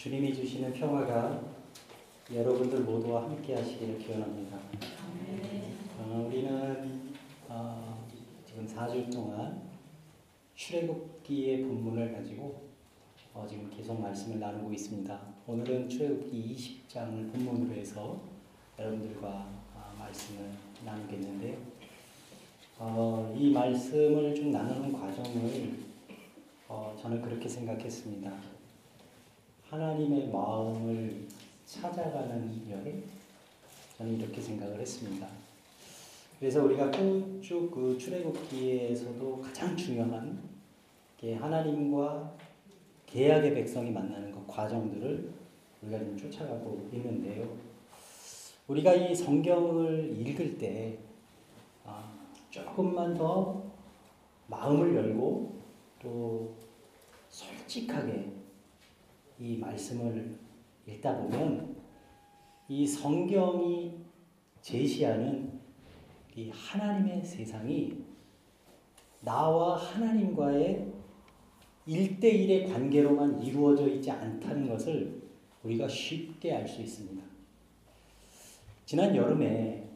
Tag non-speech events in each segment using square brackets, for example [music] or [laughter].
주님이 주시는 평화가 여러분들 모두와 함께 하시기를 기원합니다. 어, 우리는 어, 지금 4주 동안 출애굽기의 본문을 가지고 어, 지금 계속 말씀을 나누고 있습니다. 오늘은 출애굽기 20장을 본문으로 해서 여러분들과 어, 말씀을 나누겠는데요. 어, 이 말씀을 좀 나누는 과정을 어, 저는 그렇게 생각했습니다. 하나님의 마음을 찾아가는 열, 저는 이렇게 생각을 했습니다. 그래서 우리가 쭉 그 출애굽기에서도 가장 중요한 게 하나님과 계약의 백성이 만나는 그 과정들을 우리가 좀 쫓아가고 있는데요. 우리가 이 성경을 읽을 때 아, 조금만 더 마음을 열고 또 솔직하게 이 말씀을 읽다 보면 이 성경이 제시하는 이 하나님의 세상이 나와 하나님과의 일대일의 관계로만 이루어져 있지 않다는 것을 우리가 쉽게 알 수 있습니다. 지난 여름에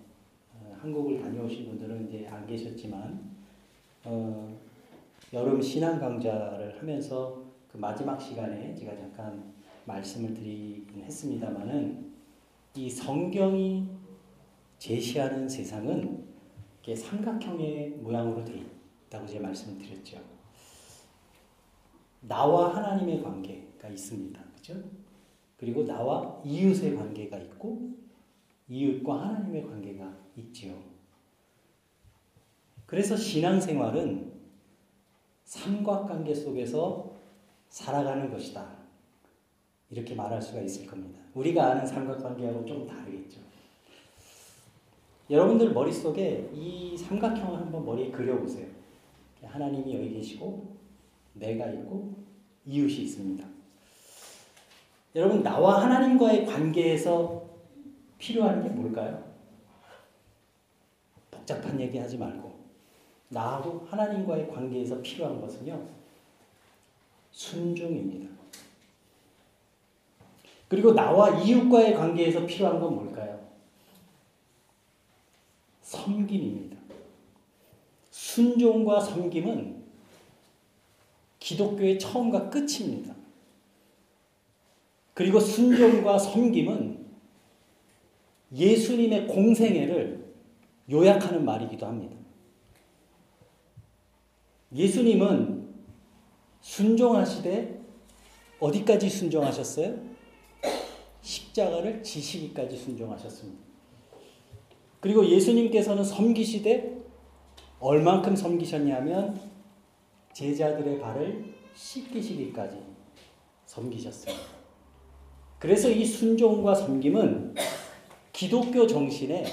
어, 한국을 다녀오신 분들은 이제 안 계셨지만 어, 여름 신앙 강좌를 하면서 그 마지막 시간에 제가 잠깐 말씀을 드리긴 했습니다만은 이 성경이 제시하는 세상은 삼각형의 모양으로 되어 있다고 제가 말씀을 드렸죠. 나와 하나님의 관계가 있습니다. 그죠? 그리고 나와 이웃의 관계가 있고 이웃과 하나님의 관계가 있지요. 그래서 신앙생활은 삼각관계 속에서 살아가는 것이다. 이렇게 말할 수가 있을 겁니다. 우리가 아는 삼각관계하고 좀 다르겠죠. 여러분들 머릿속에 이 삼각형을 한번 머리에 그려보세요. 하나님이 여기 계시고, 내가 있고, 이웃이 있습니다. 여러분, 나와 하나님과의 관계에서 필요한 게 뭘까요? 복잡한 얘기 하지 말고, 나하고 하나님과의 관계에서 필요한 것은요, 순종입니다. 그리고 나와 이웃과의 관계에서 필요한 건 뭘까요? 섬김입니다. 순종과 섬김은 기독교의 처음과 끝입니다. 그리고 순종과 섬김은 예수님의 공생애를 요약하는 말이기도 합니다. 예수님은 순종하시되 어디까지 순종하셨어요? 십자가를 지시기까지 순종하셨습니다. 그리고 예수님께서는 섬기시되 얼만큼 섬기셨냐면 제자들의 발을 씻기시기까지 섬기셨습니다. 그래서 이 순종과 섬김은 기독교 정신의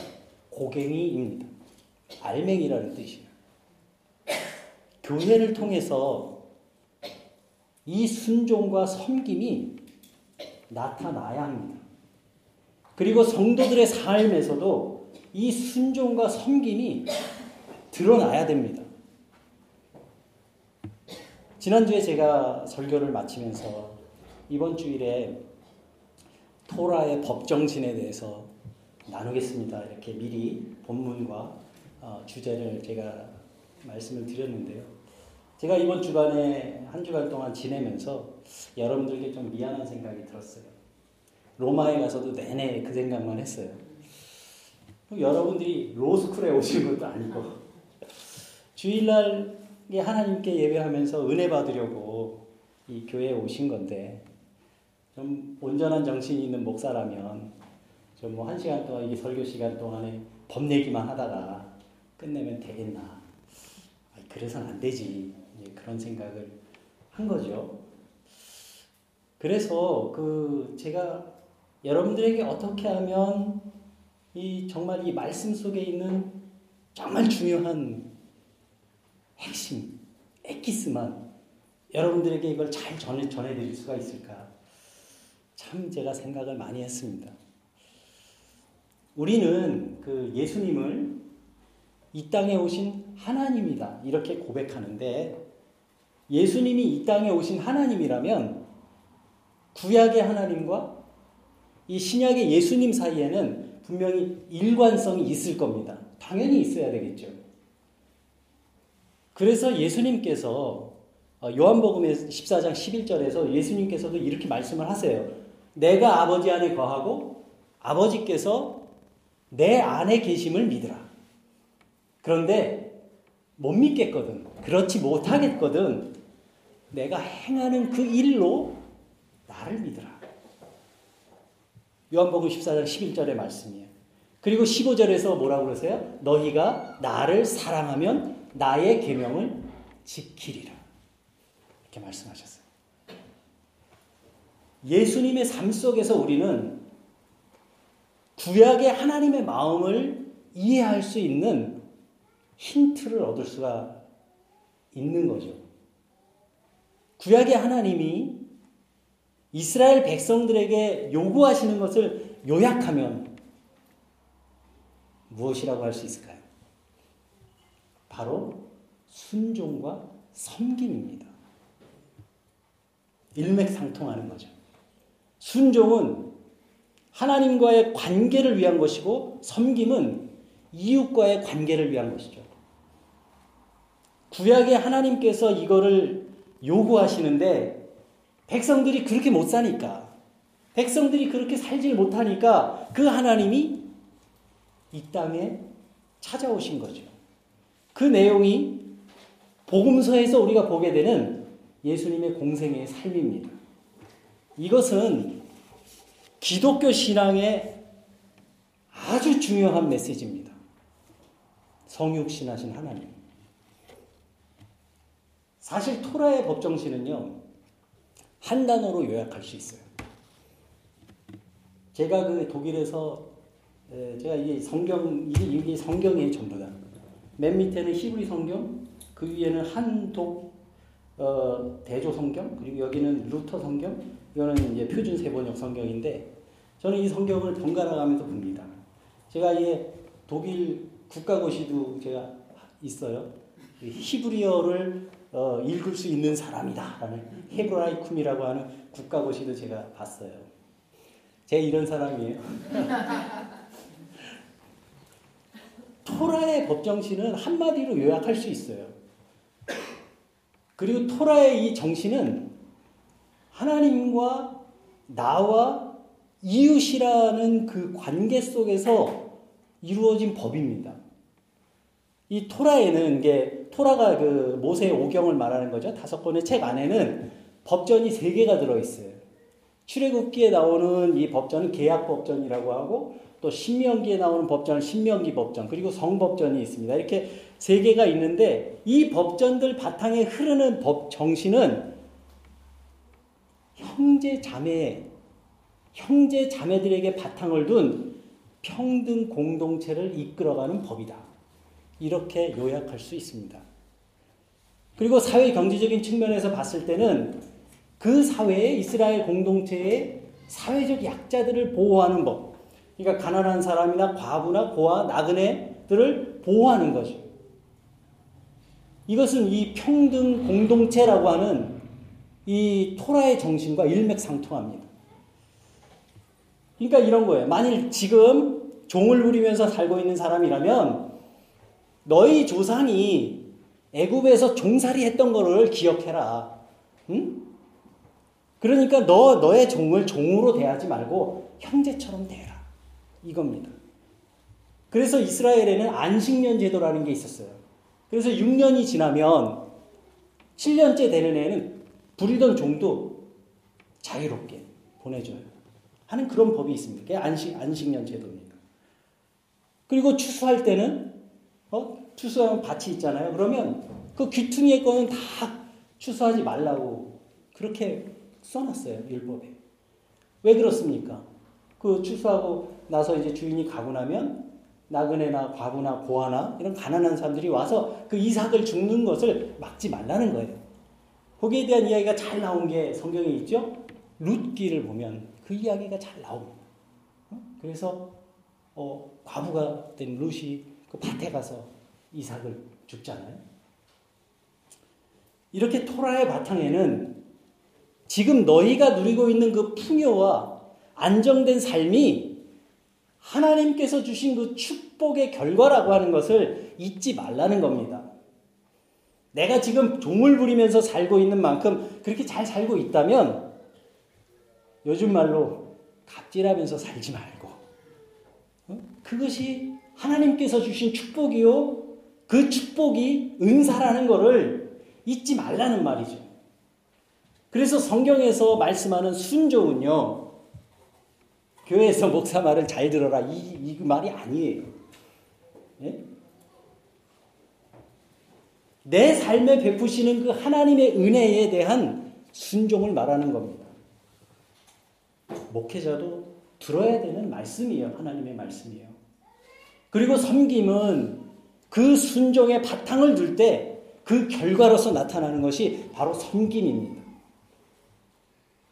고갱이입니다. 알맹이라는 뜻이에요. 교회를 통해서 이 순종과 섬김이 나타나야 합니다. 그리고 성도들의 삶에서도 이 순종과 섬김이 드러나야 됩니다. 지난주에 제가 설교를 마치면서 이번 주일에 토라의 법정신에 대해서 나누겠습니다. 이렇게 미리 본문과 어, 주제를 제가 말씀을 드렸는데요. 제가 이번 주간에 한 주간 동안 지내면서 여러분들께 좀 미안한 생각이 들었어요. 로마에 가서도 내내 그 생각만 했어요. 여러분들이 로스쿨에 오신 것도 아니고 주일날 하나님께 예배하면서 은혜 받으려고 이 교회에 오신 건데 좀 온전한 정신이 있는 목사라면 좀 뭐 한 시간 동안 이 설교 시간 동안에 법 얘기만 하다가 끝내면 되겠나? 그래서는 안 되지. 그런 생각을 한 거죠. 그래서 그 제가 여러분들에게 어떻게 하면 이 정말 이 말씀 속에 있는 정말 중요한 핵심, 에키스만 여러분들에게 이걸 잘 전해, 전해드릴 수가 있을까? 참 제가 생각을 많이 했습니다. 우리는 그 예수님을 이 땅에 오신 하나님이다. 이렇게 고백하는데 예수님이 이 땅에 오신 하나님이라면 구약의 하나님과 이 신약의 예수님 사이에는 분명히 일관성이 있을 겁니다. 당연히 있어야 되겠죠. 그래서 예수님께서 어, 요한복음의 14장 11절에서 예수님께서도 이렇게 말씀을 하세요. 내가 아버지 안에 거하고 아버지께서 내 안에 계심을 믿으라. 그런데 못 믿겠거든. 그렇지 못하겠거든. 내가 행하는 그 일로 나를 믿으라. 요한복음 14장 11절의 말씀이에요. 그리고 15절에서 뭐라고 그러세요? 너희가 나를 사랑하면 나의 계명을 지키리라. 이렇게 말씀하셨어요. 예수님의 삶 속에서 우리는 구약의 하나님의 마음을 이해할 수 있는 힌트를 얻을 수가 있는 거죠. 구약의 하나님이 이스라엘 백성들에게 요구하시는 것을 요약하면 무엇이라고 할 수 있을까요? 바로 순종과 섬김입니다. 일맥상통하는 거죠. 순종은 하나님과의 관계를 위한 것이고 섬김은 이웃과의 관계를 위한 것이죠. 구약의 하나님께서 이거를 요구하시는데 백성들이 그렇게 못 사니까 백성들이 그렇게 살질 못하니까 그 하나님이 이 땅에 찾아오신 거죠. 그 내용이 복음서에서 우리가 보게 되는 예수님의 공생의 삶입니다. 이것은 기독교 신앙의 아주 중요한 메시지입니다. 성육신하신 하나님. 사실 토라의 법정신은요, 한 단어로 요약할 수 있어요. 제가 그 독일에서 제가 이게 성경 이게, 이게 성경이 전부다. 맨 밑에는 히브리 성경, 그 위에는 한독 어, 대조 성경, 그리고 여기는 루터 성경, 이거는 이제 표준 새번역 성경인데 저는 이 성경을 번갈아 가면서 봅니다. 제가 이 독일 국가고시도 제가 있어요. 히브리어를 어, 읽을 수 있는 사람이다라는 Hebraicum이라고 하는 국가고시도 제가 봤어요. 제 이런 사람이에요. [laughs] 토라의 법정신은 한마디로 요약할 수 있어요. 그리고 토라의 이 정신은 하나님과 나와 이웃이라는 그 관계 속에서 이루어진 법입니다. 이 토라에는 이게 토라가 그 모세의 오경을 말하는 거죠. 다섯 권의 책 안에는 법전이 세 개가 들어 있어요. 출애굽기에 나오는 이 법전은 계약 법전이라고 하고 또 신명기에 나오는 법전은 신명기 법전 그리고 성법전이 있습니다. 이렇게 세 개가 있는데 이 법전들 바탕에 흐르는 법 정신은 형제 자매 형제 자매들에게 바탕을 둔 평등 공동체를 이끌어가는 법이다. 이렇게 요약할 수 있습니다. 그리고 사회 경제적인 측면에서 봤을 때는 그 사회의 이스라엘 공동체의 사회적 약자들을 보호하는 법. 그러니까 가난한 사람이나 과부나 고아, 나그네들을 보호하는 거죠. 이것은 이 평등 공동체라고 하는 이 토라의 정신과 일맥상통합니다. 그러니까 이런 거예요. 만일 지금 종을 부리면서 살고 있는 사람이라면 너희 조상이 애굽에서 종살이 했던 거를 기억해라. 응? 그러니까 너 너의 종을 종으로 대하지 말고 형제처럼 대해라. 이겁니다. 그래서 이스라엘에는 안식년 제도라는 게 있었어요. 그래서 6년이 지나면 7년째 되는 애는 부리던 종도 자유롭게 보내줘요. 하는 그런 법이 있습니다. 그게 안식, 안식년 제도입니다. 그리고 추수할 때는 어? 추수하면 밭이 있잖아요. 그러면 그 귀퉁이의 거는 다 추수하지 말라고 그렇게 써놨어요. 율법에. 왜 그렇습니까? 그 추수하고 나서 이제 주인이 가고 나면 나그네나 과부나 고아나 이런 가난한 사람들이 와서 그 이삭을 죽는 것을 막지 말라는 거예요. 거기에 대한 이야기가 잘 나온 게 성경에 있죠? 룻기를 보면 그 이야기가 잘 나옵니다. 어? 그래서 어, 과부가 된 룻이 그 밭에 가서 이삭을 죽잖아요. 이렇게 토라의 바탕에는 지금 너희가 누리고 있는 그 풍요와 안정된 삶이 하나님께서 주신 그 축복의 결과라고 하는 것을 잊지 말라는 겁니다. 내가 지금 종을 부리면서 살고 있는 만큼 그렇게 잘 살고 있다면 요즘 말로 갑질하면서 살지 말고 그것이 하나님께서 주신 축복이요 그 축복이 은사라는 것을 잊지 말라는 말이죠. 그래서 성경에서 말씀하는 순종은요 교회에서 [laughs] 목사 말을 잘 들어라 이, 이 말이 아니에요. 예? 내 삶에 베푸시는 그 하나님의 은혜에 대한 순종을 말하는 겁니다. 목회자도 들어야 되는 말씀이에요. 하나님의 말씀이에요. 그리고 섬김은 그 순종의 바탕을 둘 때 그 결과로서 나타나는 것이 바로 섬김입니다.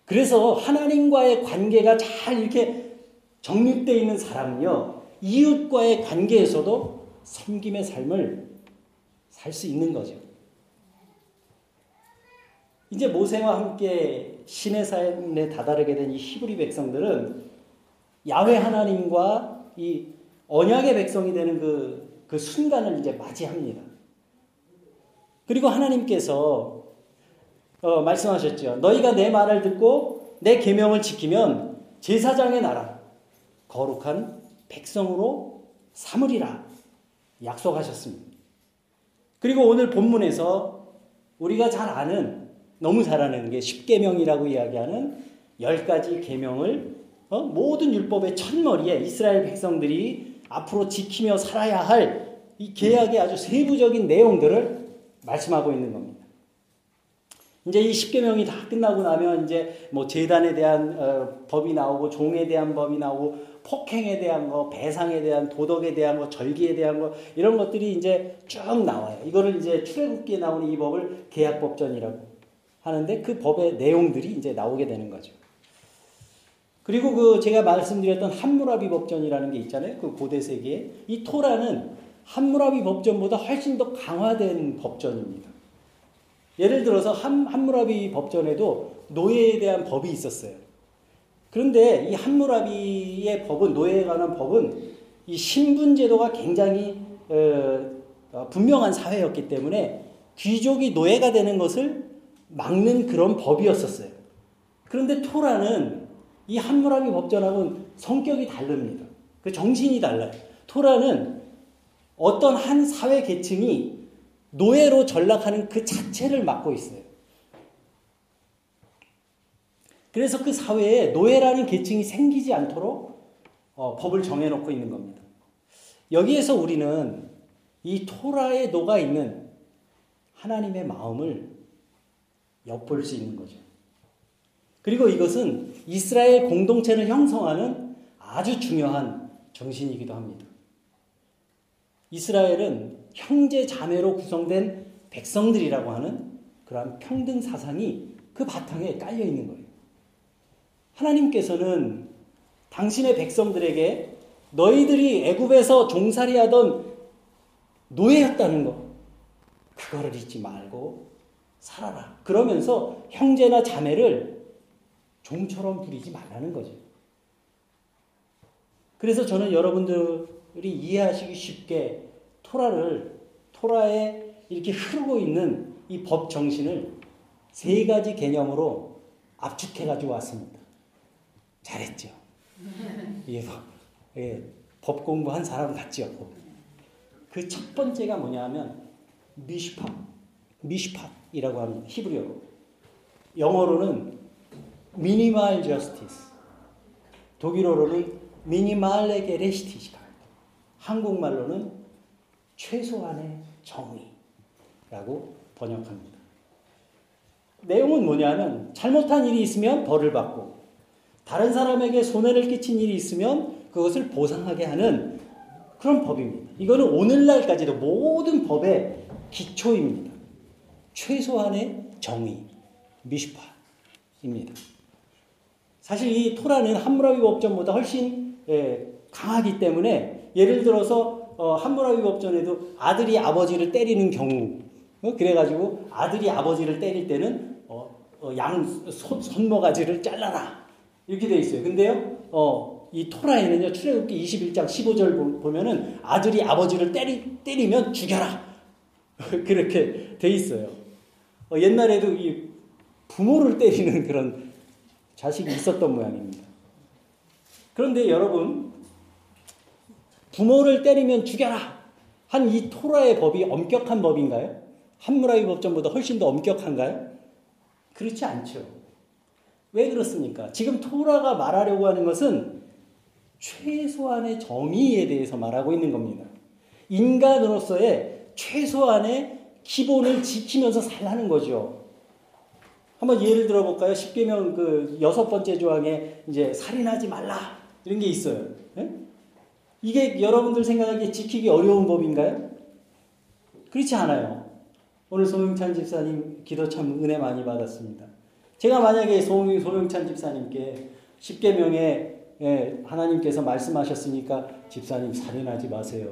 그래서 하나님과의 관계가 잘 이렇게 정립되어 있는 사람은요, 이웃과의 관계에서도 섬김의 삶을 살 수 있는 거죠. 이제 모세와 함께 신의 삶에 다다르게 된 이 히브리 백성들은 야훼 하나님과 이 언약의 백성이 되는 그, 그 순간을 이제 맞이합니다. 그리고 하나님께서 어, 말씀하셨죠. 너희가 내 말을 듣고 내 계명을 지키면 제사장의 나라 거룩한 백성으로 삼으리라 약속하셨습니다. 그리고 오늘 본문에서 우리가 잘 아는 너무 잘 아는 게 십계명이라고 이야기하는 열 가지 계명을 어? 모든 율법의 첫머리에 이스라엘 백성들이 앞으로 지키며 살아야 할 이 계약의 아주 세부적인 내용들을 말씀하고 있는 겁니다. 이제 이 십계명이 다 끝나고 나면 이제 뭐 재단에 대한 어, 법이 나오고 종에 대한 법이 나오고 폭행에 대한 거, 배상에 대한 도덕에 대한 거, 절기에 대한 거 이런 것들이 이제 쭉 나와요. 이거를 이제 출애굽기에 나오는 이 법을 계약법전이라고 하는데 그 법의 내용들이 이제 나오게 되는 거죠. 그리고 그 제가 말씀드렸던 함무라비 법전이라는 게 있잖아요. 그 고대 세계에 이 토라는 함무라비 법전보다 훨씬 더 강화된 법전입니다. 예를 들어서 함, 함무라비 법전에도 노예에 대한 법이 있었어요. 그런데 이 함무라비의 법은 노예에 관한 법은 이 신분 제도가 굉장히 어, 어, 분명한 사회였기 때문에 귀족이 노예가 되는 것을 막는 그런 법이었었어요. 그런데 토라는 이 함무라비 법전하고는 성격이 다릅니다. 그 정신이 달라요. 토라는 어떤 한 사회 계층이 노예로 전락하는 그 자체를 막고 있어요. 그래서 그 사회에 노예라는 계층이 생기지 않도록 어, 법을 정해놓고 있는 겁니다. 여기에서 우리는 이 토라에 녹아 있는 하나님의 마음을 엿볼 수 있는 거죠. 그리고 이것은 이스라엘 공동체를 형성하는 아주 중요한 정신이기도 합니다. 이스라엘은 형제 자매로 구성된 백성들이라고 하는 그러한 평등 사상이 그 바탕에 깔려 있는 거예요. 하나님께서는 당신의 백성들에게 너희들이 애굽에서 종살이하던 노예였다는 것 그거를 잊지 말고 살아라. 그러면서 형제나 자매를 종처럼 부리지 말라는 거죠. 그래서 저는 여러분들이 이해하시기 쉽게 토라를 토라에 이렇게 흐르고 있는 이 법 정신을 세 가지 개념으로 압축해 가지고 왔습니다. 잘했죠. 예, 예, 법 공부한 사람 같죠. 그 첫 번째가 뭐냐면 미슈팟, 미슈팟이라고 하는 히브리어로 영어로는 미니멀 저스티스, 독일어로는 미니말레 게레시티시카, 한국말로는 최소한의 정의라고 번역합니다. 내용은 뭐냐면 잘못한 일이 있으면 벌을 받고 다른 사람에게 손해를 끼친 일이 있으면 그것을 보상하게 하는 그런 법입니다. 이거는 오늘날까지도 모든 법의 기초입니다. 최소한의 정의, 미슈파입니다. 사실 이 토라는 함무라비 법전보다 훨씬 예, 강하기 때문에 예를 들어서 어, 함무라비 법전에도 아들이 아버지를 때리는 경우 어, 그래가지고 아들이 아버지를 때릴 때는 어, 어, 양 손, 손모가지를 잘라라 이렇게 돼 있어요. 근데요, 어, 이 토라에는요 출애굽기 21장 15절 보면은 아들이 아버지를 때리 때리면 죽여라 [laughs] 그렇게 돼 있어요. 어, 옛날에도 이 부모를 때리는 그런 자식이 있었던 모양입니다. 그런데 여러분 부모를 때리면 죽여라 한 이 토라의 법이 엄격한 법인가요? 한무라비 법전보다 훨씬 더 엄격한가요? 그렇지 않죠. 왜 그렇습니까? 지금 토라가 말하려고 하는 것은 최소한의 정의에 대해서 말하고 있는 겁니다. 인간으로서의 최소한의 기본을 지키면서 살라는 거죠. 한번 예를 들어 볼까요? 십계명 그 여섯 번째 조항에 이제 살인하지 말라 이런 게 있어요. 네? 이게 여러분들 생각하기에 지키기 어려운 법인가요? 그렇지 않아요. 오늘 소영찬 집사님 기도 참 은혜 많이 받았습니다. 제가 만약에 소영찬 집사님께 십계명에 예, 하나님께서 말씀하셨으니까 집사님 살인하지 마세요.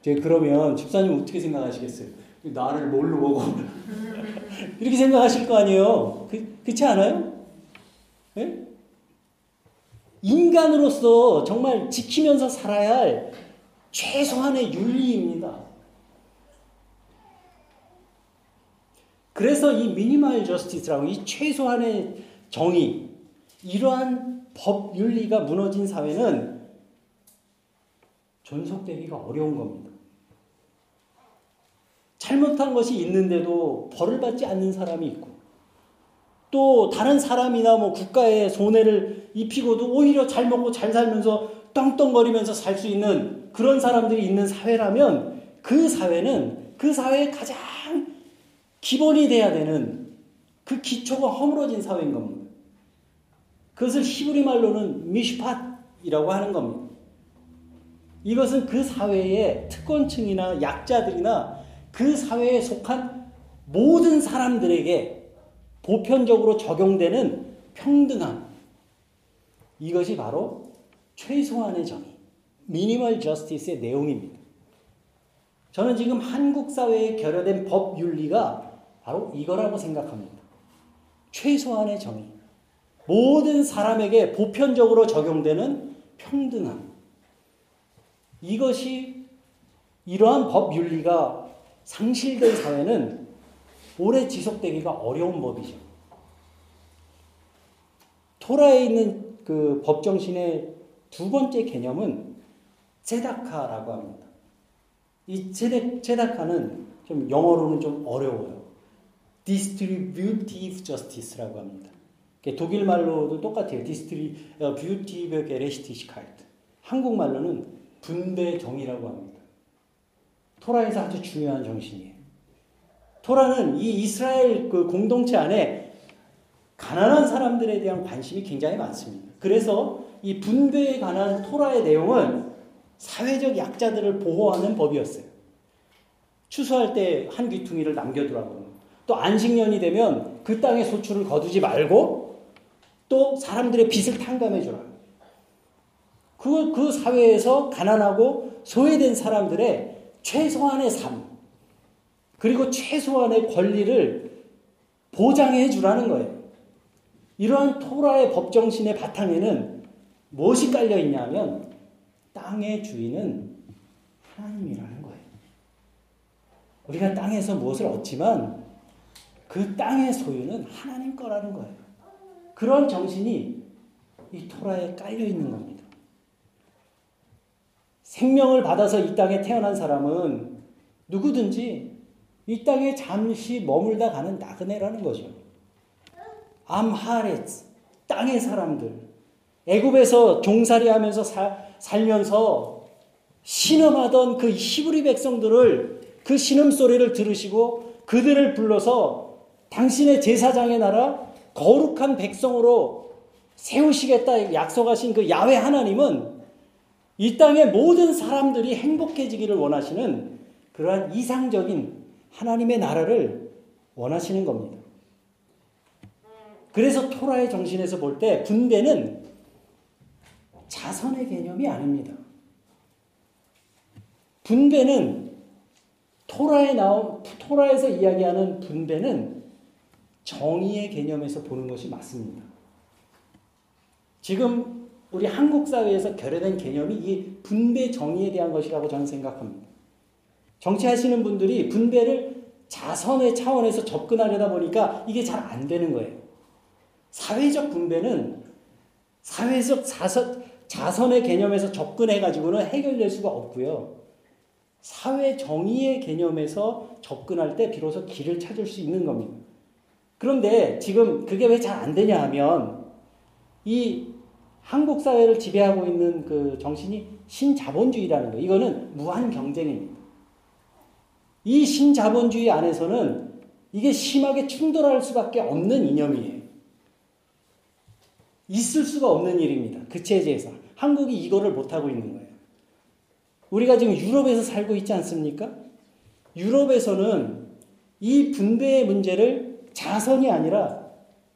이제 그러면 집사님 어떻게 생각하시겠어요? 나를 뭘로 보고 [laughs] 이렇게 생각하실 거 아니에요? 그, 그렇지 않아요? 예? 인간으로서 정말 지키면서 살아야 할 최소한의 윤리입니다. 그래서 이 미니멀 저스티스라고 이 최소한의 정의, 이러한 법 윤리가 무너진 사회는 존속되기가 어려운 겁니다. 잘못한 것이 있는데도 벌을 받지 않는 사람이 있고, 또 다른 사람이나 뭐 국가에 손해를 입히고도 오히려 잘 먹고 잘 살면서 떵떵거리면서 살 수 있는 그런 사람들이 있는 사회라면 그 사회는 그 사회의 가장 기본이 돼야 되는 그 기초가 허물어진 사회인 겁니다. 그것을 히브리 말로는 미슈팟이라고 하는 겁니다. 이것은 그 사회의 특권층이나 약자들이나 그 사회에 속한 모든 사람들에게 보편적으로 적용되는 평등함. 이것이 바로 최소한의 정의, 미니멀 저스티스의 내용입니다. 저는 지금 한국 사회에 결여된 법 윤리가 바로 이거라고 생각합니다. 최소한의 정의. 모든 사람에게 보편적으로 적용되는 평등함. 이것이 이러한 법 윤리가 상실된 사회는 오래 지속되기가 어려운 법이죠. 토라에 있는 그 법정신의 두 번째 개념은 제다카라고 합니다. 이 제다카는 좀 영어로는 좀 어려워요. distributive justice라고 합니다. 독일 말로도 똑같아요. distributive gerechtigkeit. 한국말로는 분배 정의라고 합니다. 토라에서 아주 중요한 정신이에요. 토라는 이 이스라엘 그 공동체 안에 가난한 사람들에 대한 관심이 굉장히 많습니다. 그래서 이 분배에 관한 토라의 내용은 사회적 약자들을 보호하는 법이었어요. 추수할 때 한 귀퉁이를 남겨두라고. 또 안식년이 되면 그 땅의 소출을 거두지 말고 또 사람들의 빚을 탕감해 주라. 그, 그 사회에서 가난하고 소외된 사람들의 최소한의 삶, 그리고 최소한의 권리를 보장해 주라는 거예요. 이러한 토라의 법정신의 바탕에는 무엇이 깔려 있냐면 땅의 주인은 하나님이라는 거예요. 우리가 땅에서 무엇을 얻지만 그 땅의 소유는 하나님 거라는 거예요. 그런 정신이 이 토라에 깔려 있는 겁니다. 생명을 받아서 이 땅에 태어난 사람은 누구든지 이 땅에 잠시 머물다 가는 나그네라는 거죠. 암하렛 땅의 사람들 애굽에서 종살이하면서 살면서 신음하던 그 히브리 백성들을 그 신음 소리를 들으시고 그들을 불러서 당신의 제사장의 나라 거룩한 백성으로 세우시겠다 약속하신 그 야외 하나님은 이 땅의 모든 사람들이 행복해지기를 원하시는 그러한 이상적인 하나님의 나라를 원하시는 겁니다. 그래서 토라의 정신에서 볼때 분배는 자선의 개념이 아닙니다. 분배는 토라에 나온 토라에서 이야기하는 분배는 정의의 개념에서 보는 것이 맞습니다. 지금 우리 한국 사회에서 결여된 개념이 이 분배 정의에 대한 것이라고 저는 생각합니다. 정치하시는 분들이 분배를 자선의 차원에서 접근하려다 보니까 이게 잘 안 되는 거예요. 사회적 분배는 사회적 자선, 자선의 개념에서 접근해가지고는 해결될 수가 없고요. 사회 정의의 개념에서 접근할 때 비로소 길을 찾을 수 있는 겁니다. 그런데 지금 그게 왜 잘 안 되냐 하면 이 한국 사회를 지배하고 있는 그 정신이 신자본주의라는 거예요. 이거는 무한 경쟁입니다. 이 신자본주의 안에서는 이게 심하게 충돌할 수밖에 없는 이념이에요. 있을 수가 없는 일입니다. 그 체제에서. 한국이 이거를 못하고 있는 거예요. 우리가 지금 유럽에서 살고 있지 않습니까? 유럽에서는 이 분배의 문제를 자선이 아니라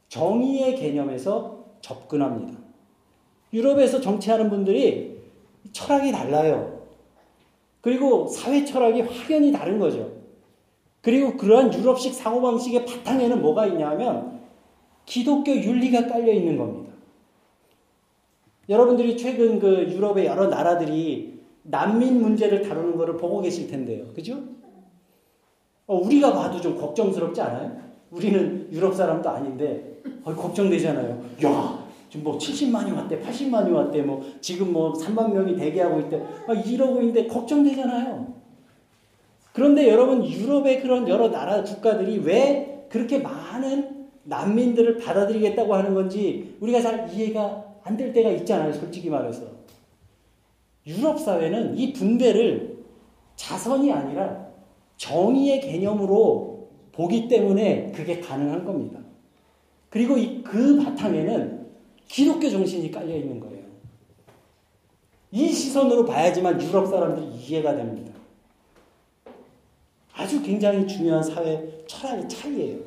정의의 개념에서 접근합니다. 유럽에서 정치하는 분들이 철학이 달라요. 그리고 사회 철학이 확연히 다른 거죠. 그리고 그러한 유럽식 사고방식의 바탕에는 뭐가 있냐면 기독교 윤리가 깔려 있는 겁니다. 여러분들이 최근 그 유럽의 여러 나라들이 난민 문제를 다루는 것을 보고 계실 텐데요. 그죠? 어, 우리가 봐도 좀 걱정스럽지 않아요? 우리는 유럽 사람도 아닌데 어, 걱정되잖아요. 야, 지금 뭐 70만이 왔대, 80만이 왔대, 뭐 지금 뭐 3만 명이 대기하고 있대, 막 이러고 있는데 걱정되잖아요. 그런데 여러분 유럽의 그런 여러 나라 국가들이 왜 그렇게 많은 난민들을 받아들이겠다고 하는 건지 우리가 잘 이해가 안 될 때가 있잖아요. 솔직히 말해서. 유럽 사회는 이 분배를 자선이 아니라 정의의 개념으로 보기 때문에 그게 가능한 겁니다. 그리고 그 바탕에는 기독교 정신이 깔려 있는 거예요. 이 시선으로 봐야지만 유럽 사람들이 이해가 됩니다. 아주 굉장히 중요한 사회 철학의 차이예요.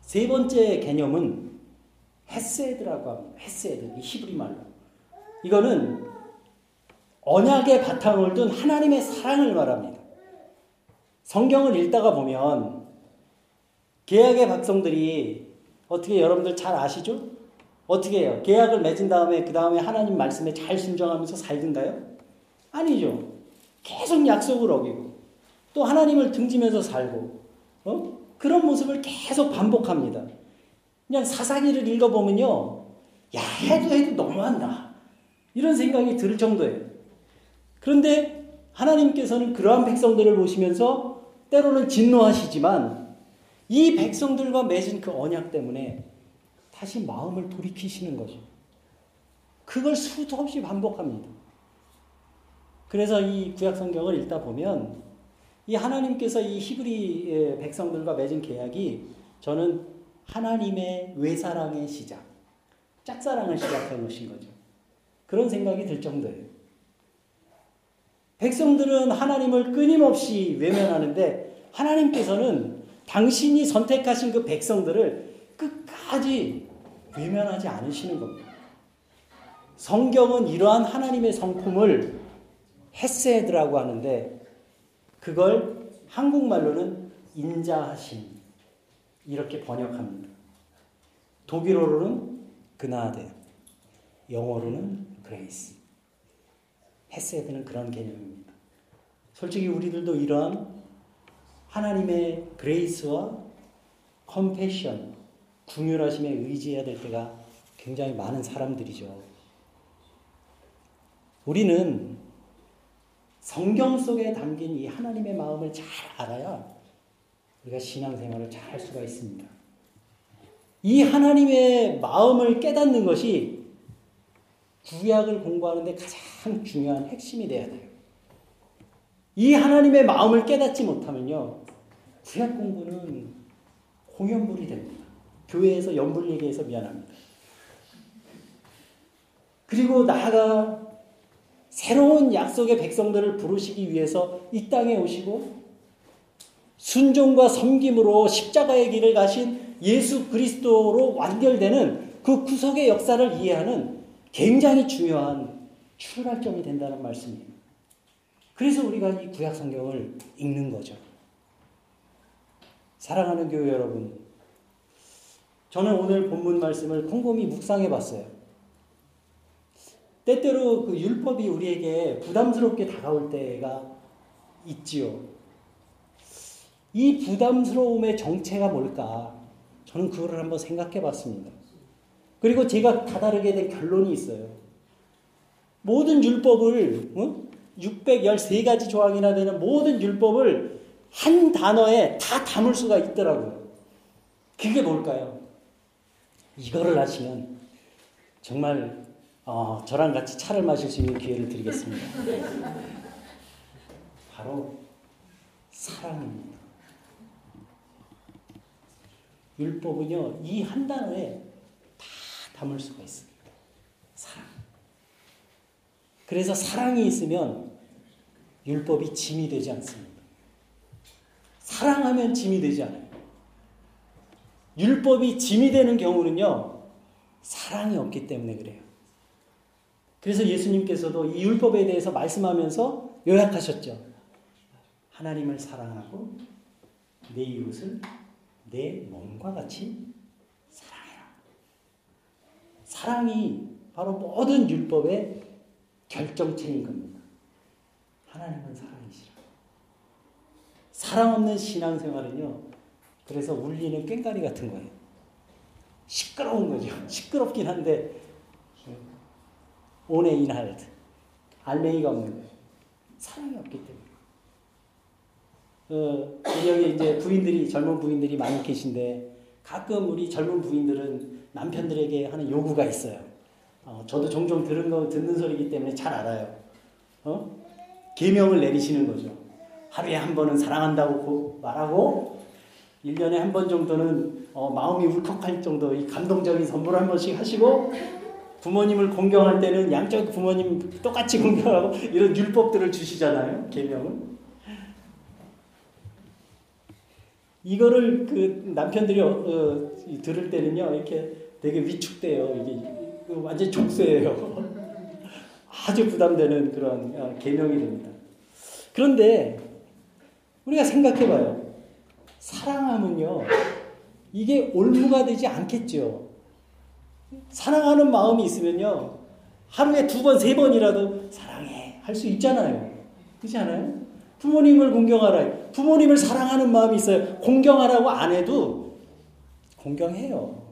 세 번째 개념은 헤세드라고 합니다. 헤세드, 히브리 말로. 이거는 언약의 바탕을 둔 하나님의 사랑을 말합니다. 성경을 읽다가 보면 계약의 백성들이 어떻게 여러분들 잘 아시죠? 어떻게 해요? 계약을 맺은 다음에 그 다음에 하나님 말씀에 잘 순종하면서 살든가요? 아니죠. 계속 약속을 어기고 또 하나님을 등지면서 살고 어? 그런 모습을 계속 반복합니다. 그냥 사사기를 읽어보면요. 야 해도 해도 너무한다. 이런 생각이 들 정도예요. 그런데 하나님께서는 그러한 백성들을 보시면서 때로는 진노하시지만 이 백성들과 맺은 그 언약 때문에 다시 마음을 돌이키시는 거죠. 그걸 수도 없이 반복합니다. 그래서 이 구약 성경을 읽다 보면 이 하나님께서 이 히브리 백성들과 맺은 계약이 저는 하나님의 외사랑의 시작, 짝사랑을 시작해 놓으신 거죠. 그런 생각이 들 정도예요. 백성들은 하나님을 끊임없이 외면하는데 하나님께서는 당신이 선택하신 그 백성들을 끝까지 외면하지 않으시는 겁니다. 성경은 이러한 하나님의 성품을 헤세드라고 하는데 그걸 한국말로는 인자하심 이렇게 번역합니다. 독일어로는 Gnade, 영어로는 grace. 헤세드는 그런 개념입니다. 솔직히 우리들도 이러한 하나님의 grace와 compassion, 궁휼하심에 의지해야 될 때가 굉장히 많은 사람들이죠. 우리는 성경 속에 담긴 이 하나님의 마음을 잘 알아야 우리가 신앙생활을 잘 할 수가 있습니다. 이 하나님의 마음을 깨닫는 것이 구약을 공부하는데 가장 중요한 핵심이 돼야 돼요. 이 하나님의 마음을 깨닫지 못하면요. 구약 공부는 공연불이 됩니다. 교회에서 연불 얘기해서 미안합니다. 그리고 나아가 새로운 약속의 백성들을 부르시기 위해서 이 땅에 오시고 순종과 섬김으로 십자가의 길을 가신 예수 그리스도로 완결되는 그 구속의 역사를 이해하는 굉장히 중요한 출발점이 된다는 말씀입니다. 그래서 우리가 이 구약 성경을 읽는 거죠. 사랑하는 교회 여러분, 저는 오늘 본문 말씀을 곰곰이 묵상해 봤어요. 때때로 그 율법이 우리에게 부담스럽게 다가올 때가 있지요. 이 부담스러움의 정체가 뭘까? 저는 그거를 한번 생각해 봤습니다. 그리고 제가 다다르게 된 결론이 있어요. 모든 율법을, 어? 613가지 조항이나 되는 모든 율법을 한 단어에 다 담을 수가 있더라고요. 그게 뭘까요? 이거를 하시면 정말 어, 저랑 같이 차를 마실 수 있는 기회를 드리겠습니다. 바로 사랑입니다. 율법은요, 이 한 단어에 다 담을 수가 있습니다. 사랑. 그래서 사랑이 있으면 율법이 짐이 되지 않습니다. 사랑하면 짐이 되지 않아요. 율법이 짐이 되는 경우는요, 사랑이 없기 때문에 그래요. 그래서 예수님께서도 이 율법에 대해서 말씀하면서 요약하셨죠. 하나님을 사랑하고 내 이웃을 내 몸과 같이 사랑해라. 사랑이 바로 모든 율법의 결정체인 겁니다. 하나님은 사랑이시라. 사랑 없는 신앙생활은요, 그래서 울리는 꽹가리 같은 거예요. 시끄러운 거죠. [laughs] 시끄럽긴 한데, 오네 인할드. 알맹이가 없는 거예요. 사랑이 없기 때문에. 어, 여기 이제 부인들이, 젊은 부인들이 많이 계신데, 가끔 우리 젊은 부인들은 남편들에게 하는 요구가 있어요. 어, 저도 종종 들은 거, 듣는 소리이기 때문에 잘 알아요. 어? 계명을 내리시는 거죠. 하루에 한 번은 사랑한다고 말하고 1년에 한 번 정도는 어, 마음이 울컥할 정도 이 감동적인 선물 한 번씩 하시고 부모님을 공경할 때는 양쪽 부모님 똑같이 [laughs] 공경하고 이런 율법들을 주시잖아요. 계명은. 이거를 그 남편들이 어, 어, 들을 때는요 이렇게 되게 위축돼요. 이게 완전 족쇄예요. 아주 부담되는 그런 어, 계명이 됩니다. 그런데 우리가 생각해봐요. 사랑하면요, 이게 올무가 되지 않겠죠. 사랑하는 마음이 있으면요, 하루에 두 번, 세 번이라도 사랑해 할 수 있잖아요. 그렇지 않아요? 부모님을 공경하라. 부모님을 사랑하는 마음이 있어요. 공경하라고 안 해도 공경해요.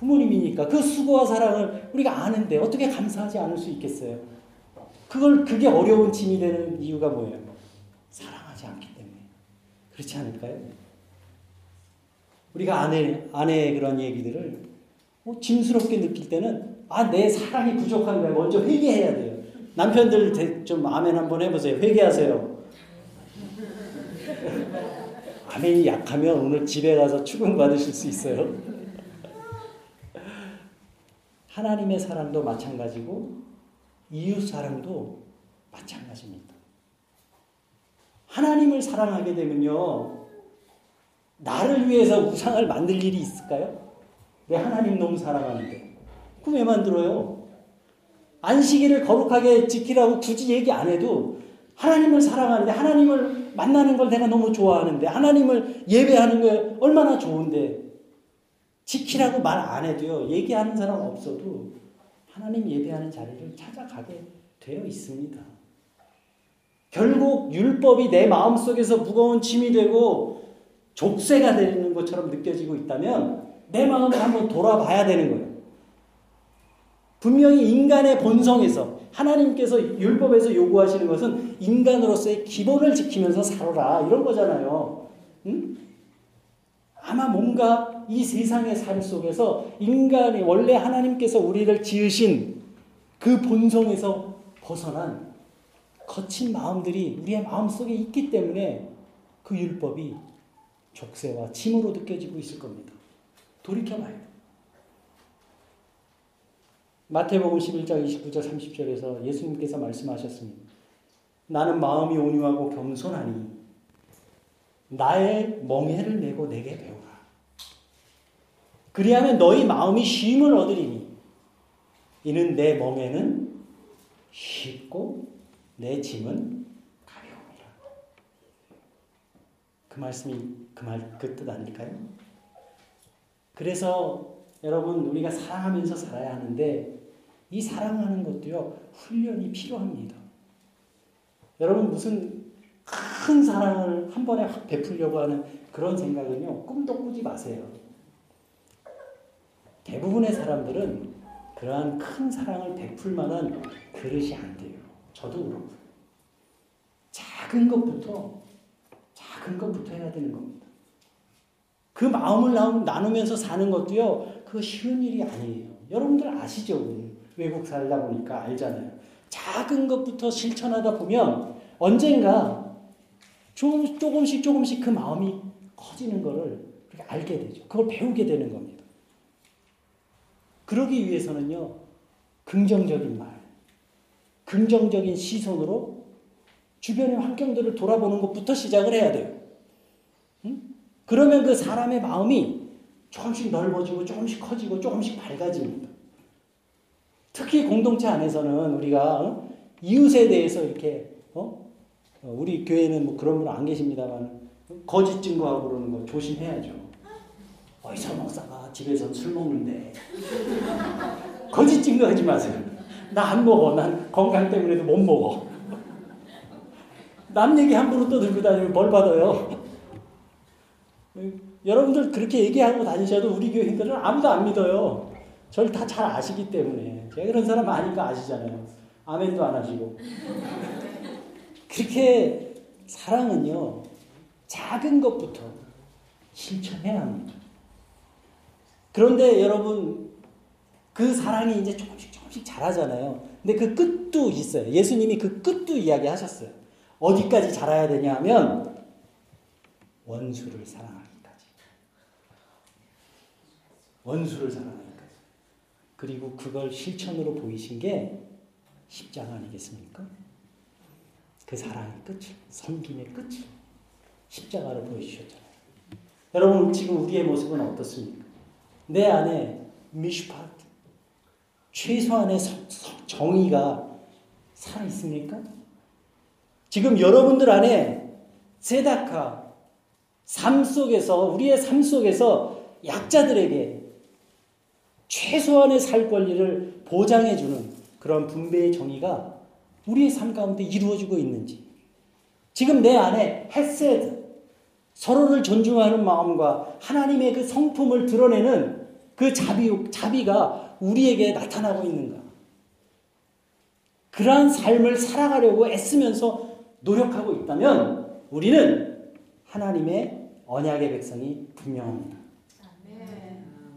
부모님이니까 그 수고와 사랑을 우리가 아는데 어떻게 감사하지 않을 수 있겠어요? 그걸 그게 어려운 짐이 되는 이유가 뭐예요? 사랑하지 않기 때문에. 그렇지 않을까요? 우리가 아내 아내의 그런 얘기들을 어, 짐스럽게 느낄 때는 아 내 사랑이 부족한 거야. 먼저 회개해야 돼요. 남편들 좀 아멘 한번 해보세요. 회개하세요. [laughs] 아멘이 약하면 오늘 집에 가서 축은 받으실 수 있어요. 하나님의 사랑도 마찬가지고 이웃 사랑도 마찬가지입니다. 하나님을 사랑하게 되면요. 나를 위해서 우상을 만들 일이 있을까요? 왜 하나님 너무 사랑하는데. 그럼 왜 만들어요? 안식일을 거룩하게 지키라고 굳이 얘기 안 해도 하나님을 사랑하는데 하나님을 만나는 걸 내가 너무 좋아하는데 하나님을 예배하는 게 얼마나 좋은데 지키라고 말 안 해도요 얘기하는 사람 없어도 하나님 예배하는 자리를 찾아가게 되어 있습니다. 결국 율법이 내 마음속에서 무거운 짐이 되고 족쇄가 되는 것처럼 느껴지고 있다면 내 마음을 한번 돌아봐야 되는 거예요. 분명히 인간의 본성에서 하나님께서 율법에서 요구하시는 것은 인간으로서의 기본을 지키면서 살아라 이런 거잖아요. 응? 아마 뭔가 이 세상의 삶 속에서 인간이 원래 하나님께서 우리를 지으신 그 본성에서 벗어난 거친 마음들이 우리의 마음 속에 있기 때문에 그 율법이 족쇄와 침으로 느껴지고 있을 겁니다. 돌이켜봐야 돼. 마태복음 11장 29절 30절에서 예수님께서 말씀하셨습니다. 나는 마음이 온유하고 겸손하니 나의 멍해를 메고 내게 배우라. 그리하면 너희 마음이 쉼을 얻으리니 이는 내 멍에는 쉽고 내 짐은 가벼움이라. 그 말씀이 그 말 그 뜻 아닐까요? 그래서 여러분 우리가 사랑하면서 살아야 하는데 이 사랑하는 것도요 훈련이 필요합니다. 여러분 무슨 큰 사랑을 한 번에 확 베풀려고 하는 그런 생각은요 꿈도 꾸지 마세요. 대부분의 사람들은 그러한 큰 사랑을 베풀 만한 그릇이 안 돼요. 저도 그렇고 작은 것부터 작은 것부터 해야 되는 겁니다. 그 마음을 나누면서 사는 것도요, 그거 쉬운 일이 아니에요. 여러분들 아시죠? 외국 살다 보니까 알잖아요. 작은 것부터 실천하다 보면 언젠가 조금, 조금씩 조금씩 그 마음이 커지는 것을 알게 되죠. 그걸 배우게 되는 겁니다. 그러기 위해서는요, 긍정적인 말, 긍정적인 시선으로 주변의 환경들을 돌아보는 것부터 시작을 해야 돼요. 응? 그러면 그 사람의 마음이 조금씩 넓어지고 조금씩 커지고 조금씩 밝아집니다. 특히 공동체 안에서는 우리가 어? 이웃에 대해서 이렇게 어? 어 우리 교회는 뭐 그런 분 안 계십니다만 거짓 증거하고 그러는 거 조심해야죠. 어디서 목사가 집에서 술 먹는데 거짓 증거하지 마세요. 나 안 먹어. 난 건강 때문에도 못 먹어. 남 얘기 함부로 떠들고 다니면 벌 받아요. 여러분들 그렇게 얘기하고 다니셔도 우리 교인들은 아무도 안 믿어요. 저를 다 잘 아시기 때문에. 제가 그런 사람 아니까 아시잖아요. 아멘도 안 하시고. 그렇게 사랑은요, 작은 것부터 실천해야 합니다. 그런데 여러분, 그 사랑이 이제 조금씩 조금씩 자라잖아요. 근데 그 끝도 있어요. 예수님이 그 끝도 이야기하셨어요. 어디까지 자라야 되냐 하면, 원수를 사랑하기까지. 원수를 사랑하기까지. 그리고 그걸 실천으로 보이신 게 십자가 아니겠습니까? 그 사랑의 끝을, 섬김의 끝을 십자가로 보여주셨잖아요. 여러분, 지금 우리의 모습은 어떻습니까? 내 안에 미슈파트, 최소한의 정의가 살아있습니까? 지금 여러분들 안에 세다카, 삶 속에서 우리의 삶 속에서 약자들에게 최소한의 살 권리를 보장해 주는 그런 분배의 정의가 우리의 삶 가운데 이루어지고 있는지 지금 내 안에 헤세드 서로를 존중하는 마음과 하나님의 그 성품을 드러내는 그 자비 자비가 우리에게 나타나고 있는가? 그러한 삶을 살아가려고 애쓰면서 노력하고 있다면 우리는 하나님의 언약의 백성이 분명합니다.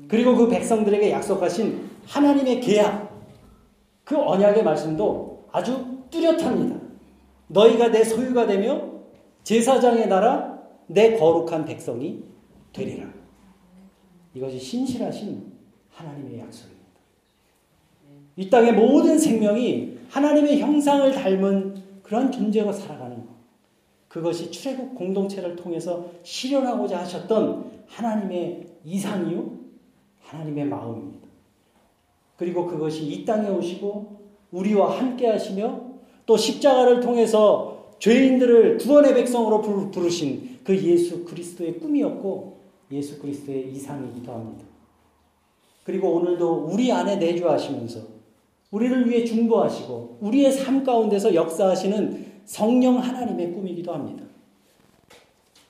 그리고 그 백성들에게 약속하신 하나님의 계약, 그 언약의 말씀도 아주 뚜렷합니다. 너희가 내 소유가 되며 제사장의 나라, 내 거룩한 백성이 되리라. 이것이 신실하신 하나님의 약속입니다. 이 땅의 모든 생명이 하나님의 형상을 닮은 그런 존재로 살아가는 것. 그것이 출애굽 공동체를 통해서 실현하고자 하셨던 하나님의 이상이요 하나님의 마음입니다. 그리고 그것이 이 땅에 오시고 우리와 함께 하시며 또 십자가를 통해서 죄인들을 구원의 백성으로 부르신 그 예수 그리스도의 꿈이었고 예수 그리스도의 이상이기도 합니다. 그리고 오늘도 우리 안에 내주하시면서 우리를 위해 중보하시고 우리의 삶 가운데서 역사하시는 성령 하나님의 꿈이기도 합니다.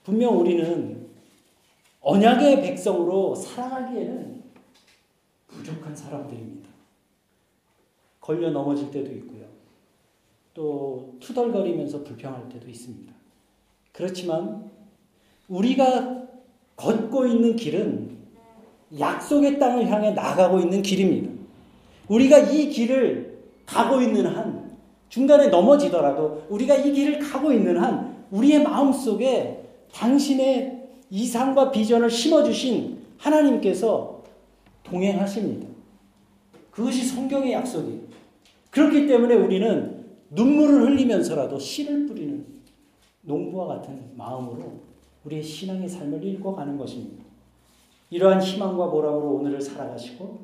분명 우리는 언약의 백성으로 살아가기에는 부족한 사람들입니다. 걸려 넘어질 때도 있고요. 또 투덜거리면서 불평할 때도 있습니다. 그렇지만 우리가 걷고 있는 길은 약속의 땅을 향해 나가고 있는 길입니다. 우리가 이 길을 가고 있는 한 중간에 넘어지더라도 우리가 이 길을 가고 있는 한 우리의 마음 속에 당신의 이상과 비전을 심어주신 하나님께서 동행하십니다. 그것이 성경의 약속이에요. 그렇기 때문에 우리는 눈물을 흘리면서라도 씨를 뿌리는 농부와 같은 마음으로 우리의 신앙의 삶을 읽어가는 것입니다. 이러한 희망과 보람으로 오늘을 살아가시고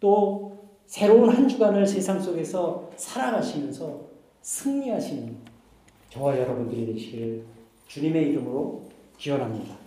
또 새로운 한 주간을 세상 속에서 살아가시면서 승리하시는 저와 여러분들이 되시기를 주님의 이름으로 기원합니다.